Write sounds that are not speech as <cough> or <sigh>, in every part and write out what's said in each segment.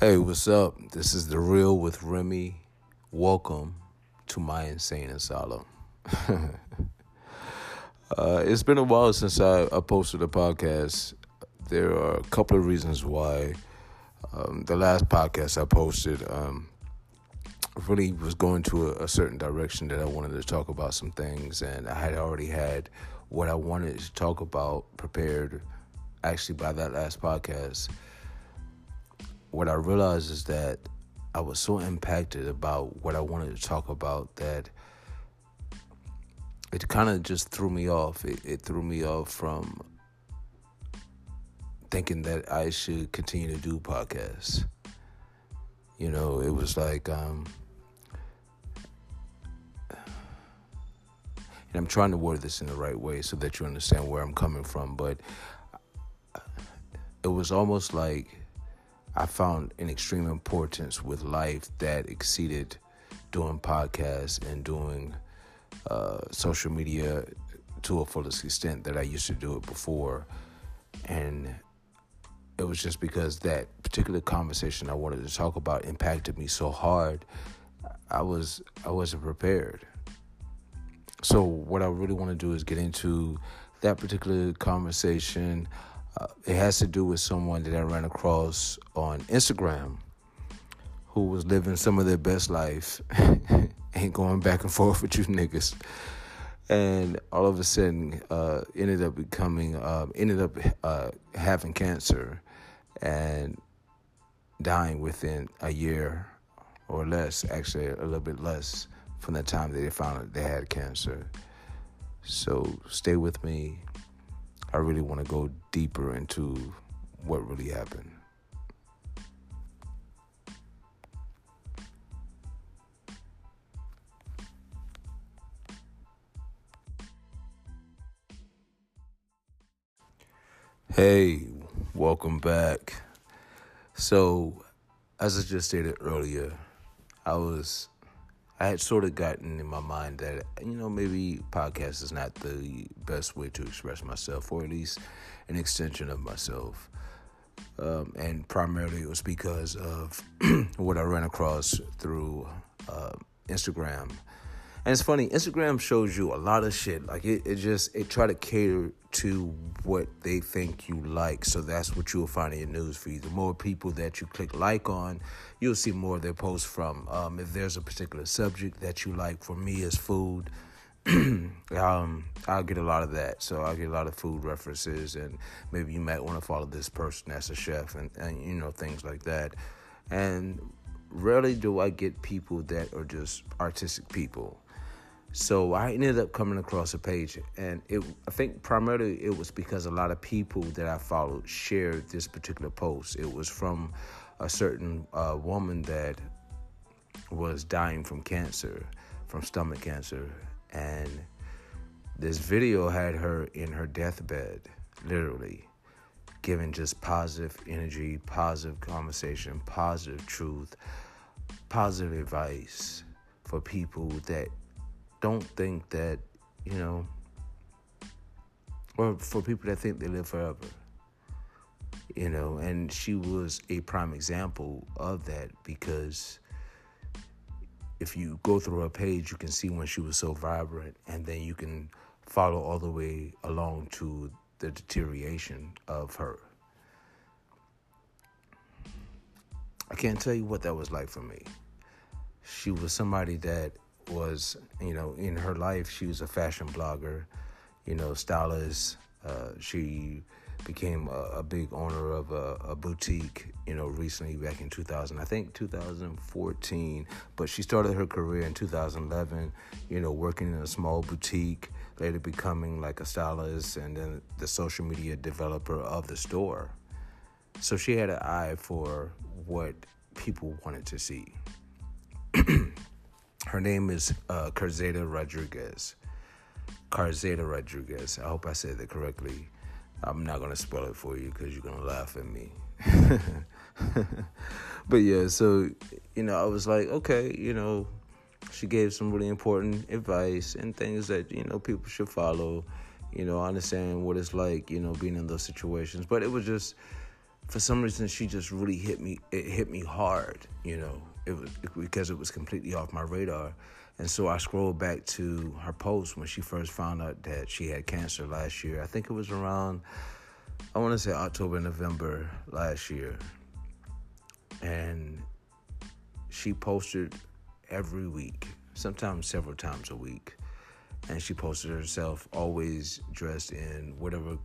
Hey, what's up? This is The Real with Remy. Welcome to my insane asylum. <laughs> uh, it's been a while since I, I, posted a podcast. There are a couple of reasons why. Um, the last podcast I posted um, really was going to a, a certain direction that I wanted to talk about some things, and I had already had what I wanted to talk about prepared actually by that last podcast what I realized is that I was so impacted about what I wanted to talk about that it kind of just threw me off. It, it, threw me off from thinking that I should continue to do podcasts. You know, it was like, um, and I'm trying to word this in the right way so that you understand where I'm coming from, but it was almost like I found an extreme importance with life that exceeded doing podcasts and doing uh, social media to a fullest extent that I used to do it before. And it was just because that particular conversation I wanted to talk about impacted me so hard. I was I wasn't prepared. So what I really want to do is get into that particular conversation. Uh, it has to do with someone that I ran across on Instagram who was living some of their best life <laughs> and going back and forth with you niggas. And all of a sudden, uh, ended up becoming, um, ended up uh, having cancer and dying within a year or less, actually a little bit less from the time that they found out they had cancer. So stay with me I really want to go deeper into what really happened. Hey, welcome back. So, as I just stated earlier, I was I had sort of gotten in my mind that you know maybe podcast is not the best way to express myself, or at least an extension of myself. Um, and primarily it was because of <clears throat> what I ran across through uh, Instagram and it's funny, Instagram shows you a lot of shit. Like it, it just it try to cater to what they think you like. So that's what you'll find in your news feed. The more people that you click like on, you'll see more of their posts from. Um, if there's a particular subject that you like, for me as food, <clears throat> um, I'll get a lot of that. So I'll get a lot of food references, and maybe you might want to follow this person that's a chef, and, and you know things like that. And rarely do I get people that are just artistic people. So I ended up coming across a page, and it I think primarily it was because a lot of people that I followed shared this particular post. It was from a certain uh, woman that was dying from cancer, from stomach cancer, and this video had her in her deathbed, literally, giving just positive energy, positive conversation, positive truth, positive advice for people that don't think that, you know, or for people that think they live forever. You know, and she was a prime example of that because if you go through her page, you can see when she was so vibrant, and then you can follow all the way along to the deterioration of her. I can't tell you what that was like for me. She was somebody that was, you know, in her life, she was a fashion blogger, you know, stylist. Uh, she became a, a, big owner of a, a, boutique, you know, recently back in 2000, I think 2014. But she started her career in 2011, you know, working in a small boutique, later becoming like a stylist and then the social media developer of the store. So she had an eye for what people wanted to see. <clears throat> Her name is uh, Rodriguez. Carzeta Rodriguez. I hope I said that correctly. I'm not gonna spell it for you because you're gonna laugh at me. <laughs> but yeah, so you know, I was like, okay, you know, she gave some really important advice and things that you know people should follow. You know, understand what it's like, you know, being in those situations. But it was just for some reason she just really hit me it hit me hard you know it was because it was completely off my radar. And so I scrolled back to her post when she first found out that she had cancer last year. I think it was around I want to say October November last year. And she posted every week sometimes several times a week. And she posted herself always dressed in whatever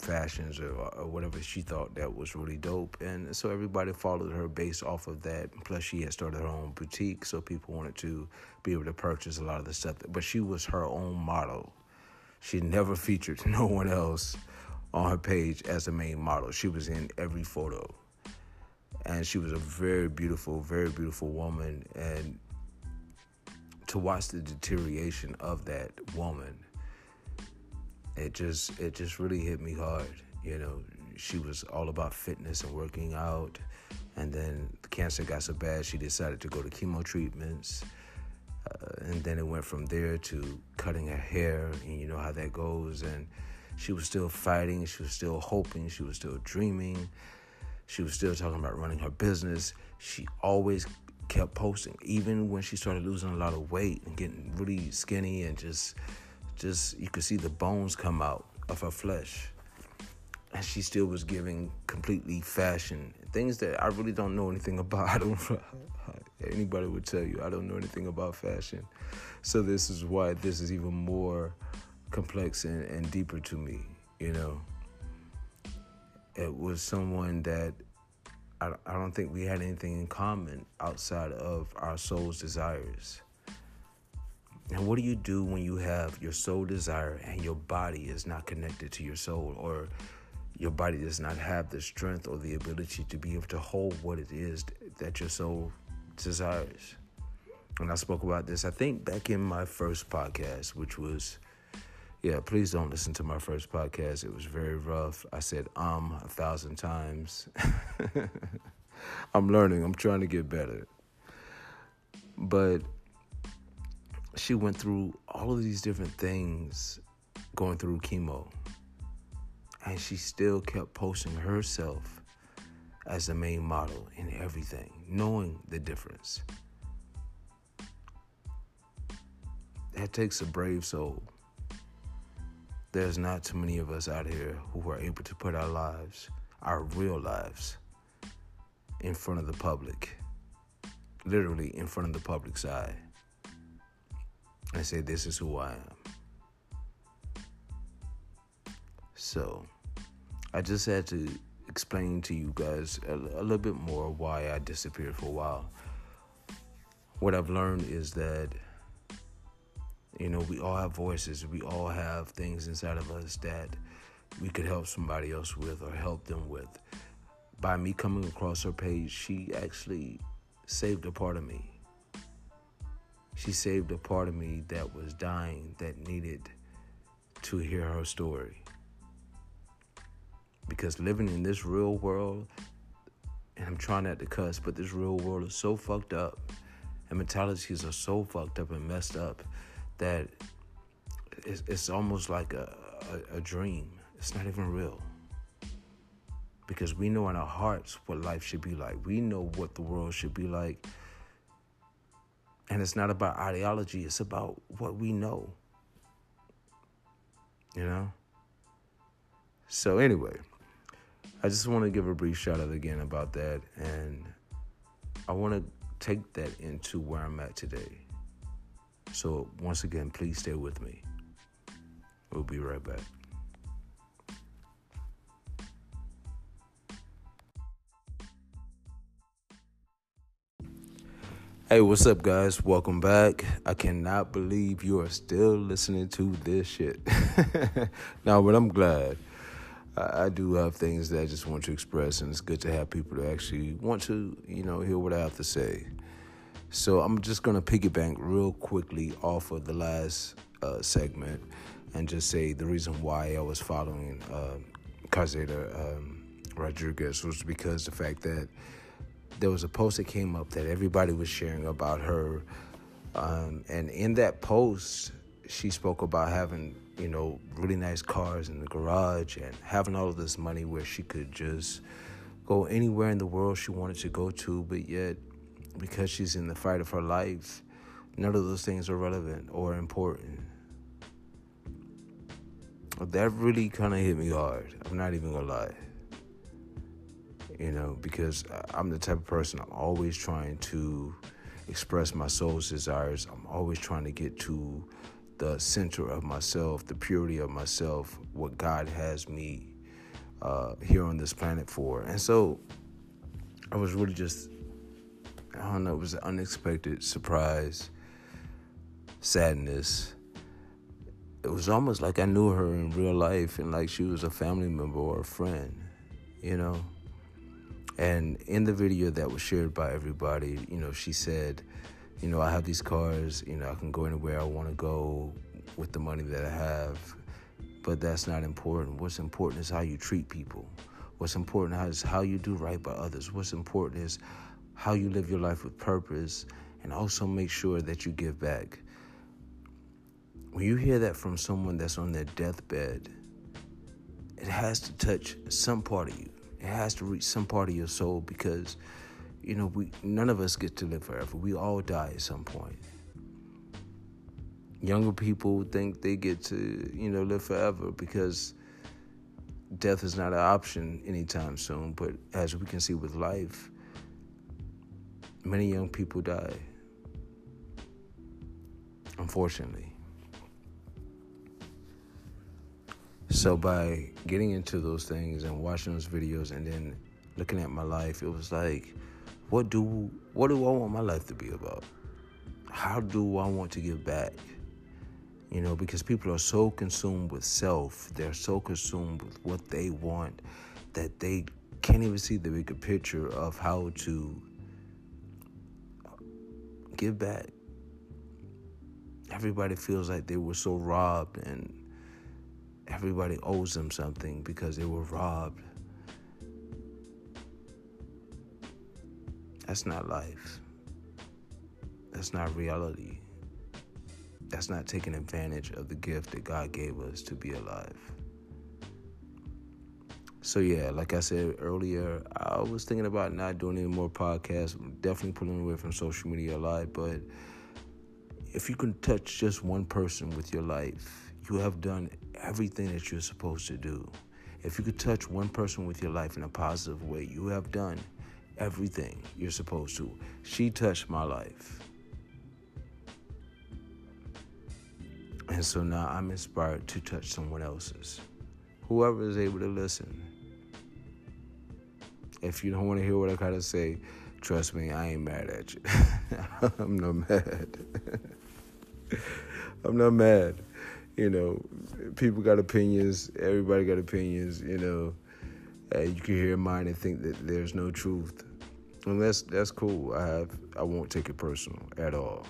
fashions or, or, whatever she thought that was really dope. And so everybody followed her based off of that. Plus, she had started her own boutique, so people wanted to be able to purchase a lot of the stuff. But she was her own model. She never featured <laughs> no one else on her page as the main model. She was in every photo. And she was a very beautiful, very beautiful woman. And to watch the deterioration of that woman it just it just really hit me hard. You know, she was all about fitness and working out, and then the cancer got so bad she decided to go to chemo treatments, uh, and then it went from there to cutting her hair, and you know how that goes. And she was still fighting, she was still hoping, she was still dreaming, she was still talking about running her business. She always kept posting, even when she started losing a lot of weight and getting really skinny and just just you could see the bones come out of her flesh. And she still was giving completely fashion things that I really don't know anything <laughs> about. I don't. <laughs> Anybody would tell you I don't know anything about fashion, so this is why this is even more complex and, and deeper to me. You know, it was someone that I, I don't think we had anything in common outside of our soul's desires. And what do you do when you have your soul desire and your body is not connected to your soul or your body does not have the strength or the ability to be able to hold what it is that your soul desires? And I spoke about this, I think, back in my first podcast, which was, yeah, please don't listen to my first podcast. It was very rough. I said um a thousand times. <laughs> I'm learning, I'm trying to get better. But she went through all of these different things going through chemo. And she still kept posting herself as the main model in everything, knowing the difference. That takes a brave soul. There's not too many of us out here who are able to put our lives, our real lives, in front of the public. Literally in front of the public's eye and say, This is who I am. So, I just had to explain to you guys a, a little bit more why I disappeared for a while. What I've learned is that, you know, we all have voices, we all have things inside of us that we could help somebody else with or help them with. By me coming across her page, she actually saved a part of me she saved a part of me that was dying that needed to hear her story. Because living in this real world, and I'm trying not to cuss, but this real world is so fucked up, and mentalities are so fucked up and messed up that it's, it's almost like a, a, a dream. It's not even real. Because we know in our hearts what life should be like. We know what the world should be like and it's not about ideology, it's about what we know. You know? So, anyway, I just want to give a brief shout out again about that. And I want to take that into where I'm at today. So, once again, please stay with me. We'll be right back. Hey, what's up, guys? Welcome back. I cannot believe you are still listening to this shit. <laughs> now, but I'm glad. I, I, do have things that I just want to express, and it's good to have people to actually want to, you know, hear what I have to say. So I'm just gonna piggyback real quickly off of the last uh, segment and just say the reason why I was following uh, Calzada um, Rodriguez was because the fact that there was a post that came up that everybody was sharing about her. Um, and in that post, she spoke about having, you know, really nice cars in the garage and having all of this money where she could just go anywhere in the world she wanted to go to, but yet, because she's in the fight of her life, none of those things are relevant or important. That really kind of hit me hard. I'm not even gonna lie. You know, because I'm the type of person I'm always trying to express my soul's desires. I'm always trying to get to the center of myself, the purity of myself, what God has me uh, here on this planet for. And so I was really just, I don't know, it was an unexpected surprise, sadness. It was almost like I knew her in real life and like she was a family member or a friend, you know? And in the video that was shared by everybody, you know, she said, you know, I have these cars, you know, I can go anywhere I want to go with the money that I have. But that's not important. What's important is how you treat people. What's important is how you do right by others. What's important is how you live your life with purpose and also make sure that you give back. When you hear that from someone that's on their deathbed, it has to touch some part of you. It has to reach some part of your soul because, you know, we none of us get to live forever. We all die at some point. Younger people think they get to, you know, live forever because death is not an option anytime soon. But as we can see with life, many young people die. Unfortunately. So by getting into those things and watching those videos and then looking at my life, it was like, what do what do I want my life to be about? How do I want to give back? You know, because people are so consumed with self, they're so consumed with what they want that they can't even see the bigger picture of how to give back. Everybody feels like they were so robbed and everybody owes them something because they were robbed. That's not life. That's not reality. That's not taking advantage of the gift that God gave us to be alive. So yeah, like I said earlier, I was thinking about not doing any more podcasts. Definitely pulling away from social media a lot, but if you can touch just one person with your life, you have done everything that you're supposed to do. If you could touch one person with your life in a positive way, you have done everything you're supposed to. She touched my life. And so now I'm inspired to touch someone else's. Whoever is able to listen. If you don't want to hear what I gotta say, trust me, I ain't mad at you. <laughs> I'm not mad. <laughs> I'm not mad you know, people got opinions. Everybody got opinions. You know, you can hear mine and think that there's no truth, and that's that's cool. I have I won't take it personal at all.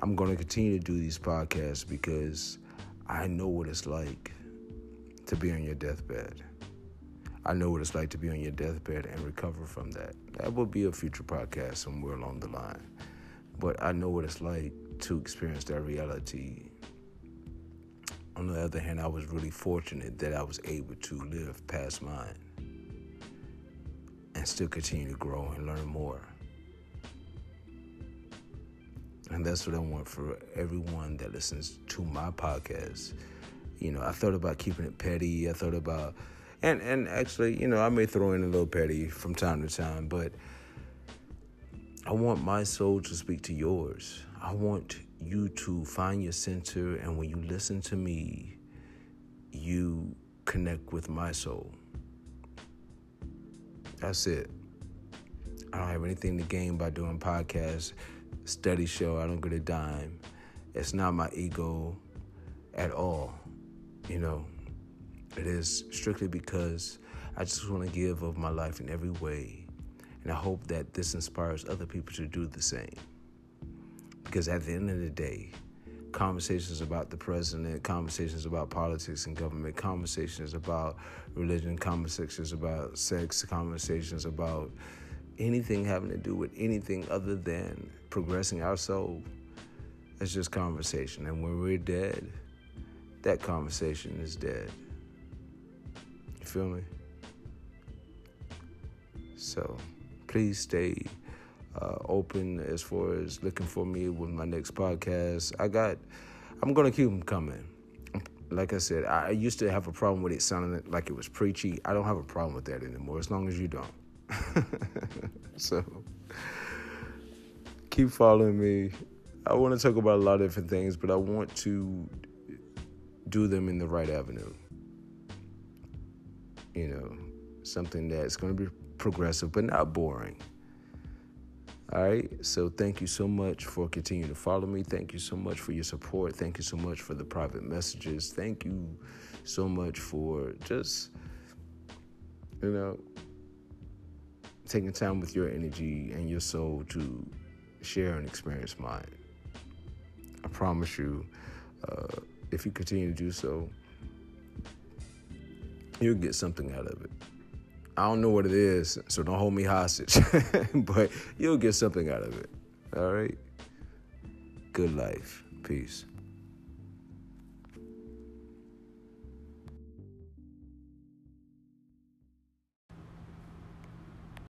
I'm going to continue to do these podcasts because I know what it's like to be on your deathbed. I know what it's like to be on your deathbed and recover from that. That will be a future podcast somewhere along the line. But I know what it's like to experience that reality on the other hand, I was really fortunate that I was able to live past mine and still continue to grow and learn more. And that's what I want for everyone that listens to my podcast. You know, I thought about keeping it petty. I thought about, and and actually, you know, I may throw in a little petty from time to time, but I want my soul to speak to yours. I want you to find your center, and when you listen to me, you connect with my soul. That's it. I don't have anything to gain by doing podcasts, study show. I don't get a dime. It's not my ego at all. You know, it is strictly because I just want to give of my life in every way. And I hope that this inspires other people to do the same. Because at the end of the day, conversations about the president, conversations about politics and government, conversations about religion, conversations about sex, conversations about anything having to do with anything other than progressing our soul. It's just conversation. And when we're dead, that conversation is dead. You feel me? So please stay uh, open as far as looking for me with my next podcast. I got, I'm gonna keep them coming. Like I said, I used to have a problem with it sounding like it was preachy. I don't have a problem with that anymore, as long as you don't. <laughs> so keep following me. I want to talk about a lot of different things, but I want to do them in the right avenue. You know, something that's going to be progressive but not boring. All right. So thank you so much for continuing to follow me. Thank you so much for your support. Thank you so much for the private messages. Thank you so much for just, you know, taking time with your energy and your soul to share and experience mine. I promise you, uh, if you continue to do so, you'll get something out of it. I don't know what it is, so don't hold me hostage, <laughs> but you'll get something out of it. All right? Good life. Peace.